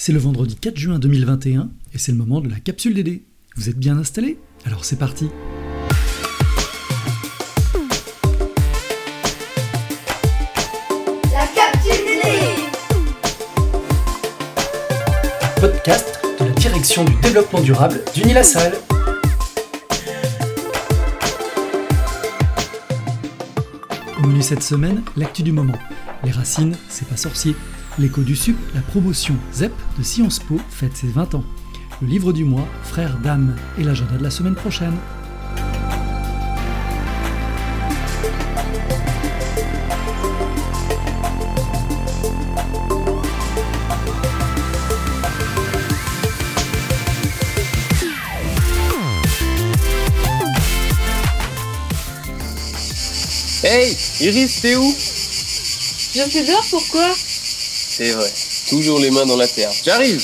C'est le vendredi 4 juin 2021 et c'est le moment de la capsule DD. Vous êtes bien installés? Alors c'est parti La capsule DD Podcast de la direction du développement durable d'Unilassal. Au menu cette semaine, l'actu du moment. Les racines, c'est pas sorcier. L'écho du sup, la promotion ZEP de Sciences Po fête ses 20 ans. Le livre du mois, Frère d'âme, et l'agenda de la semaine prochaine. Hey, Iris, t'es où? Je fais dehors, pourquoi? C'est vrai, toujours les mains dans la terre. J'arrive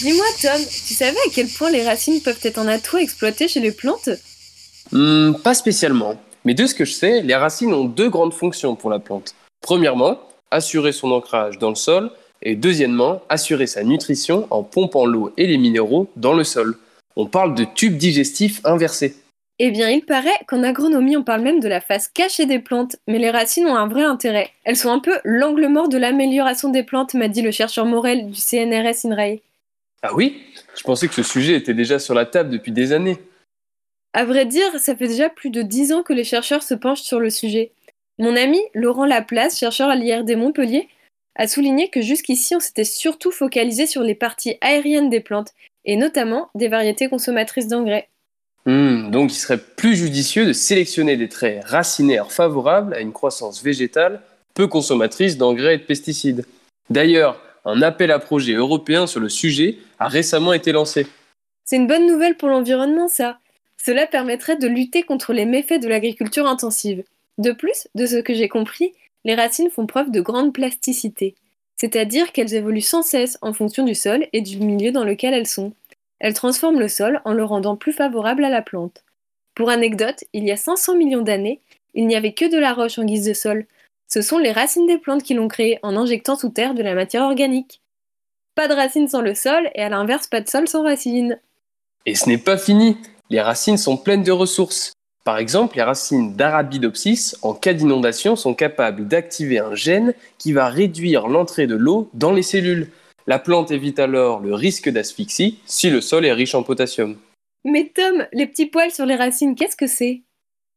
Dis-moi, Tom, tu savais à quel point les racines peuvent être un atout à exploiter chez les plantes? Hmm, Pas spécialement. Mais de ce que je sais, les racines ont deux grandes fonctions pour la plante. Premièrement, assurer son ancrage dans le sol. Et deuxièmement, assurer sa nutrition en pompant l'eau et les minéraux dans le sol. On parle de tube digestif inversé. Eh bien, il paraît qu'en agronomie, on parle même de la face cachée des plantes, mais les racines ont un vrai intérêt. Elles sont un peu l'angle mort de l'amélioration des plantes, m'a dit le chercheur Morel du CNRS INRAE. Ah oui? Je pensais que ce sujet était déjà sur la table depuis des années. À vrai dire, ça fait déjà plus de 10 ans que les chercheurs se penchent sur le sujet. Mon ami Laurent Laplace, chercheur à l'IRD Montpellier, a souligné que jusqu'ici on s'était surtout focalisé sur les parties aériennes des plantes, et notamment des variétés consommatrices d'engrais. Hmm, donc il serait plus judicieux de sélectionner des traits racinaires favorables à une croissance végétale peu consommatrice d'engrais et de pesticides. D'ailleurs, un appel à projet européen sur le sujet a récemment été lancé. C'est une bonne nouvelle pour l'environnement, ça. Cela permettrait de lutter contre les méfaits de l'agriculture intensive. De plus, de ce que j'ai compris, les racines font preuve de grande plasticité, c'est-à-dire qu'elles évoluent sans cesse en fonction du sol et du milieu dans lequel elles sont. Elles transforment le sol en le rendant plus favorable à la plante. Pour anecdote, il y a 500 millions d'années, il n'y avait que de la roche en guise de sol. Ce sont les racines des plantes qui l'ont créé en injectant sous terre de la matière organique. Pas de racines sans le sol et à l'inverse pas de sol sans racines. Et ce n'est pas fini. Les racines sont pleines de ressources. Par exemple, les racines d'Arabidopsis, en cas d'inondation, sont capables d'activer un gène qui va réduire l'entrée de l'eau dans les cellules. La plante évite alors le risque d'asphyxie si le sol est riche en potassium. Mais Tom, les petits poils sur les racines, qu'est-ce que c'est?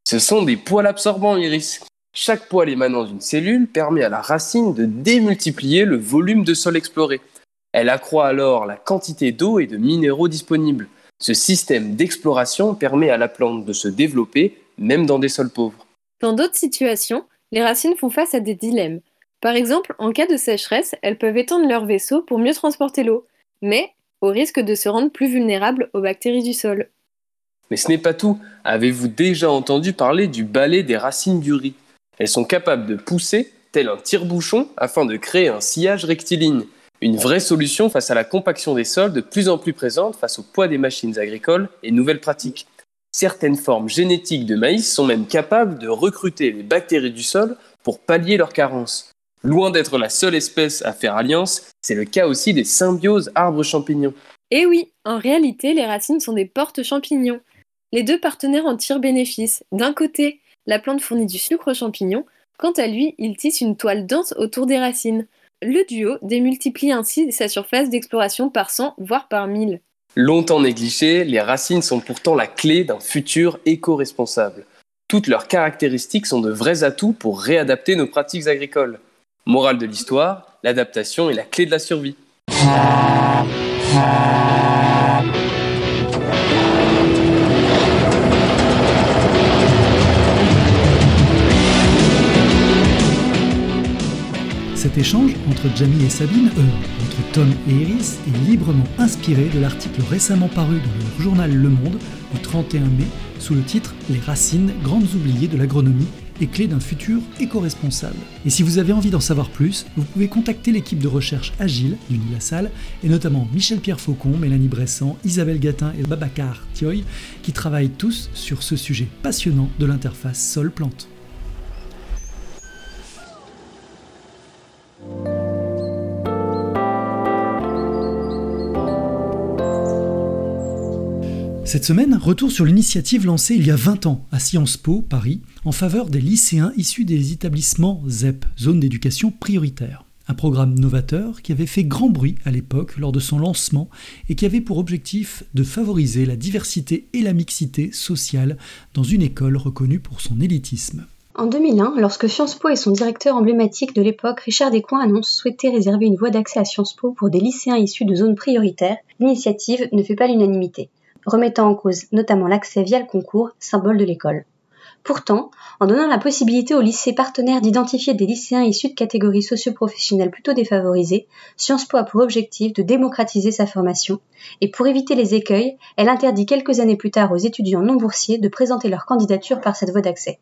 Ce sont des poils absorbants, Iris. Chaque poil émanant d'une cellule permet à la racine de démultiplier le volume de sol exploré. Elle accroît alors la quantité d'eau et de minéraux disponibles. Ce système d'exploration permet à la plante de se développer même dans des sols pauvres. Dans d'autres situations, les racines font face à des dilemmes. Par exemple, en cas de sécheresse, elles peuvent étendre leur vaisseau pour mieux transporter l'eau, mais au risque de se rendre plus vulnérables aux bactéries du sol. Mais ce n'est pas tout. Avez-vous déjà entendu parler du balai des racines du riz? Elles sont capables de pousser, tel un tire-bouchon, afin de créer un sillage rectiligne. Une vraie solution face à la compaction des sols de plus en plus présente face au poids des machines agricoles et nouvelles pratiques. Certaines formes génétiques de maïs sont même capables de recruter les bactéries du sol pour pallier leurs carences. Loin d'être la seule espèce à faire alliance, c'est le cas aussi des symbioses arbres-champignons. Et oui, en réalité, les racines sont des portes-champignons. Les deux partenaires en tirent bénéfice. D'un côté, la plante fournit du sucre aux champignons, quant à lui, il tisse une toile dense autour des racines. Le duo démultiplie ainsi sa surface d'exploration par 100, voire par 1000. Longtemps négligées, les racines sont pourtant la clé d'un futur éco-responsable. Toutes leurs caractéristiques sont de vrais atouts pour réadapter nos pratiques agricoles. Morale de l'histoire, l'adaptation est la clé de la survie. Cet échange entre Jamie et Sabine, euh, entre Tom et Iris, est librement inspiré de l'article récemment paru dans le journal Le Monde du 31 mai sous le titre Les racines, grandes oubliées de l'agronomie et clés d'un futur éco-responsable. Et si vous avez envie d'en savoir plus, vous pouvez contacter l'équipe de recherche Agile du Salle et notamment Michel-Pierre Faucon, Mélanie Bressan, Isabelle Gatin et Babacar Thioy qui travaillent tous sur ce sujet passionnant de l'interface sol-plante. Cette semaine, retour sur l'initiative lancée il y a 20 ans à Sciences Po, Paris, en faveur des lycéens issus des établissements ZEP, zone d'éducation prioritaire. Un programme novateur qui avait fait grand bruit à l'époque lors de son lancement et qui avait pour objectif de favoriser la diversité et la mixité sociale dans une école reconnue pour son élitisme. En 2001, lorsque Sciences Po et son directeur emblématique de l'époque, Richard Descoings, annoncent souhaiter réserver une voie d'accès à Sciences Po pour des lycéens issus de zones prioritaires, l'initiative ne fait pas l'unanimité, remettant en cause notamment l'accès via le concours, symbole de l'école. Pourtant, en donnant la possibilité aux lycées partenaires d'identifier des lycéens issus de catégories socio-professionnelles plutôt défavorisées, Sciences Po a pour objectif de démocratiser sa formation, et pour éviter les écueils, elle interdit quelques années plus tard aux étudiants non boursiers de présenter leur candidature par cette voie d'accès.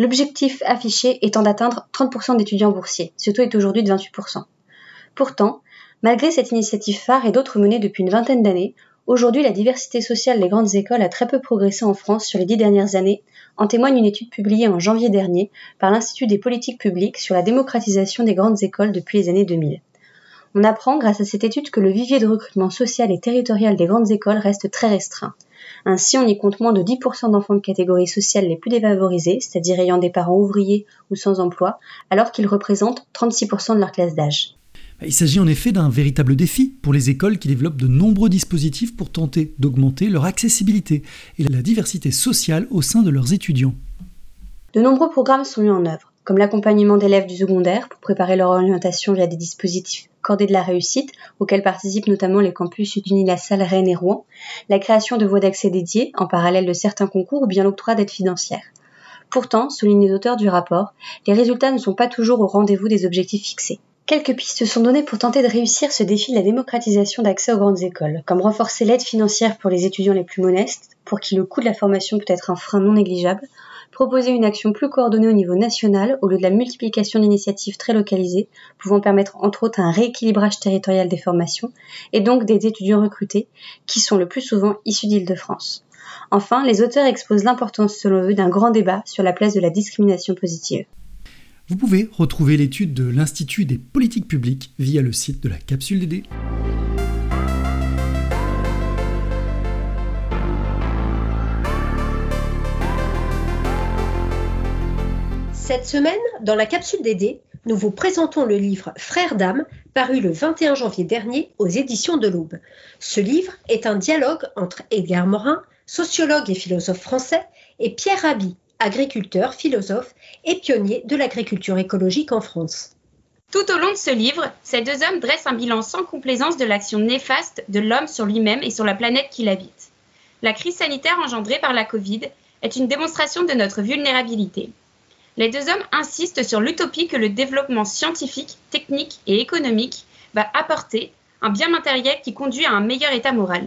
L'objectif affiché étant d'atteindre 30% d'étudiants boursiers, ce taux est aujourd'hui de 28%. Pourtant, malgré cette initiative phare et d'autres menées depuis une vingtaine d'années, Aujourd'hui, la diversité sociale des grandes écoles a très peu progressé en France sur les dix dernières années, en témoigne une étude publiée en janvier dernier par l'Institut des politiques publiques sur la démocratisation des grandes écoles depuis les années 2000. On apprend grâce à cette étude que le vivier de recrutement social et territorial des grandes écoles reste très restreint. Ainsi, on y compte moins de 10% d'enfants de catégories sociales les plus défavorisées, c'est-à-dire ayant des parents ouvriers ou sans emploi, alors qu'ils représentent 36% de leur classe d'âge. Il s'agit en effet d'un véritable défi pour les écoles qui développent de nombreux dispositifs pour tenter d'augmenter leur accessibilité et la diversité sociale au sein de leurs étudiants. De nombreux programmes sont mis en œuvre, comme l'accompagnement d'élèves du secondaire pour préparer leur orientation via des dispositifs cordés de la réussite, auxquels participent notamment les campus Salle, Rennes et Rouen, la création de voies d'accès dédiées en parallèle de certains concours ou bien l'octroi d'aides financières. Pourtant, soulignent les auteurs du rapport, les résultats ne sont pas toujours au rendez-vous des objectifs fixés. Quelques pistes sont données pour tenter de réussir ce défi de la démocratisation d'accès aux grandes écoles, comme renforcer l'aide financière pour les étudiants les plus modestes, pour qui le coût de la formation peut être un frein non négligeable, proposer une action plus coordonnée au niveau national au lieu de la multiplication d'initiatives très localisées, pouvant permettre entre autres un rééquilibrage territorial des formations, et donc des étudiants recrutés, qui sont le plus souvent issus d'Île-de-France. Enfin, les auteurs exposent l'importance selon eux d'un grand débat sur la place de la discrimination positive. Vous pouvez retrouver l'étude de l'Institut des politiques publiques via le site de la capsule DD. Cette semaine, dans la capsule DD, nous vous présentons le livre Frères d'âme, paru le 21 janvier dernier aux éditions de l'Aube. Ce livre est un dialogue entre Edgar Morin, sociologue et philosophe français, et Pierre Rabhi, agriculteur, philosophe et pionnier de l'agriculture écologique en France. Tout au long de ce livre, ces deux hommes dressent un bilan sans complaisance de l'action néfaste de l'homme sur lui-même et sur la planète qu'il habite. La crise sanitaire engendrée par la Covid est une démonstration de notre vulnérabilité. Les deux hommes insistent sur l'utopie que le développement scientifique, technique et économique va apporter un bien matériel qui conduit à un meilleur état moral.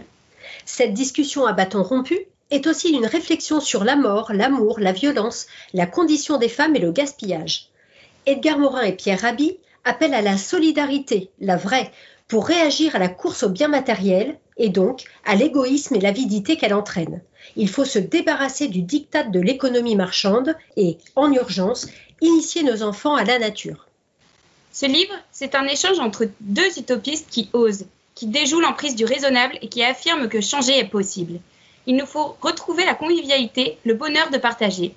Cette discussion à bâton rompu est aussi une réflexion sur la mort, l'amour, la violence, la condition des femmes et le gaspillage. Edgar Morin et Pierre Rabhi appellent à la solidarité, la vraie, pour réagir à la course au bien matériel et donc à l'égoïsme et l'avidité qu'elle entraîne. Il faut se débarrasser du diktat de l'économie marchande et, en urgence, initier nos enfants à la nature. Ce livre, c'est un échange entre deux utopistes qui osent, qui déjouent l'emprise du raisonnable et qui affirment que changer est possible. Il nous faut retrouver la convivialité, le bonheur de partager.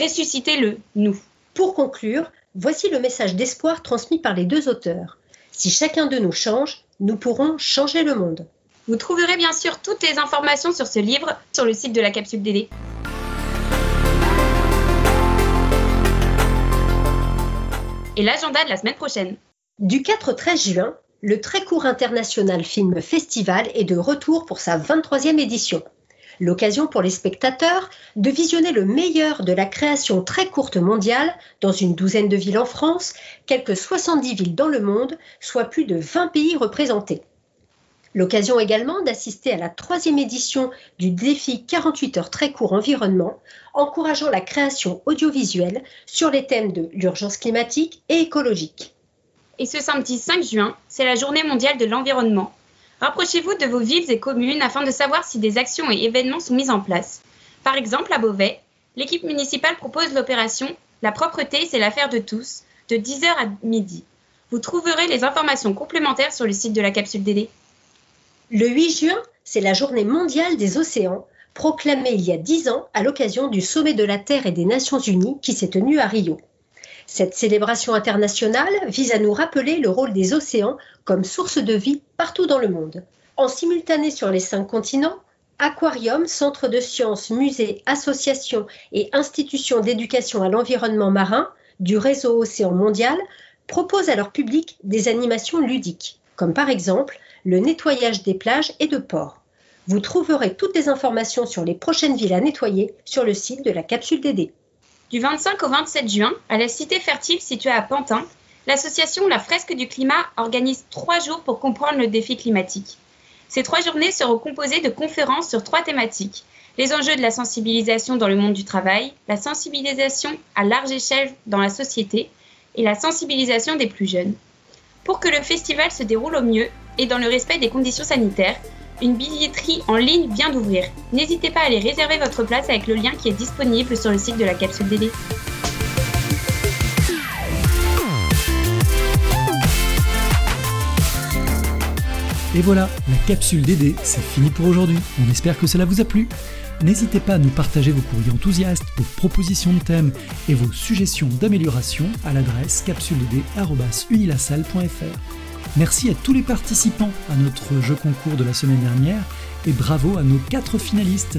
Ressusciter le nous. Pour conclure, voici le message d'espoir transmis par les deux auteurs. Si chacun de nous change, nous pourrons changer le monde. Vous trouverez bien sûr toutes les informations sur ce livre sur le site de la capsule DD. Et l'agenda de la semaine prochaine. Du 4 au 13 juin, le très court international film festival est de retour pour sa 23e édition l'occasion pour les spectateurs de visionner le meilleur de la création très courte mondiale dans une douzaine de villes en France, quelques 70 villes dans le monde, soit plus de 20 pays représentés. L'occasion également d'assister à la troisième édition du défi 48 heures très court environnement, encourageant la création audiovisuelle sur les thèmes de l'urgence climatique et écologique. Et ce samedi 5 juin, c'est la journée mondiale de l'environnement Rapprochez-vous de vos villes et communes afin de savoir si des actions et événements sont mis en place. Par exemple, à Beauvais, l'équipe municipale propose l'opération La propreté, c'est l'affaire de tous, de 10h à midi. Vous trouverez les informations complémentaires sur le site de la capsule DD. Le 8 juin, c'est la journée mondiale des océans, proclamée il y a dix ans à l'occasion du sommet de la Terre et des Nations Unies qui s'est tenu à Rio. Cette célébration internationale vise à nous rappeler le rôle des océans comme source de vie partout dans le monde. En simultané sur les cinq continents, aquariums, centres de sciences, musées, associations et institutions d'éducation à l'environnement marin du réseau Océan Mondial proposent à leur public des animations ludiques, comme par exemple le nettoyage des plages et de ports. Vous trouverez toutes les informations sur les prochaines villes à nettoyer sur le site de la capsule DD. Du 25 au 27 juin, à la Cité Fertile située à Pantin, l'association La Fresque du Climat organise trois jours pour comprendre le défi climatique. Ces trois journées seront composées de conférences sur trois thématiques les enjeux de la sensibilisation dans le monde du travail, la sensibilisation à large échelle dans la société et la sensibilisation des plus jeunes. Pour que le festival se déroule au mieux et dans le respect des conditions sanitaires, une billetterie en ligne vient d'ouvrir. N'hésitez pas à aller réserver votre place avec le lien qui est disponible sur le site de la capsule DD. Et voilà, la capsule DD, c'est fini pour aujourd'hui. On espère que cela vous a plu. N'hésitez pas à nous partager vos courriers enthousiastes, vos propositions de thèmes et vos suggestions d'amélioration à l'adresse capsuledD.unilassal.fr. Merci à tous les participants à notre jeu concours de la semaine dernière et bravo à nos quatre finalistes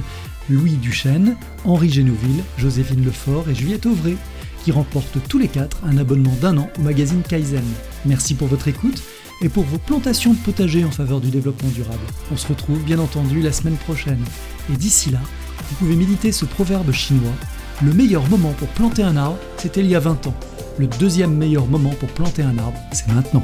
Louis Duchesne, Henri Génouville, Joséphine Lefort et Juliette Auvray, qui remportent tous les quatre un abonnement d'un an au magazine Kaizen. Merci pour votre écoute et pour vos plantations de potager en faveur du développement durable. On se retrouve bien entendu la semaine prochaine. Et d'ici là, vous pouvez méditer ce proverbe chinois. Le meilleur moment pour planter un arbre, c'était il y a 20 ans. Le deuxième meilleur moment pour planter un arbre, c'est maintenant.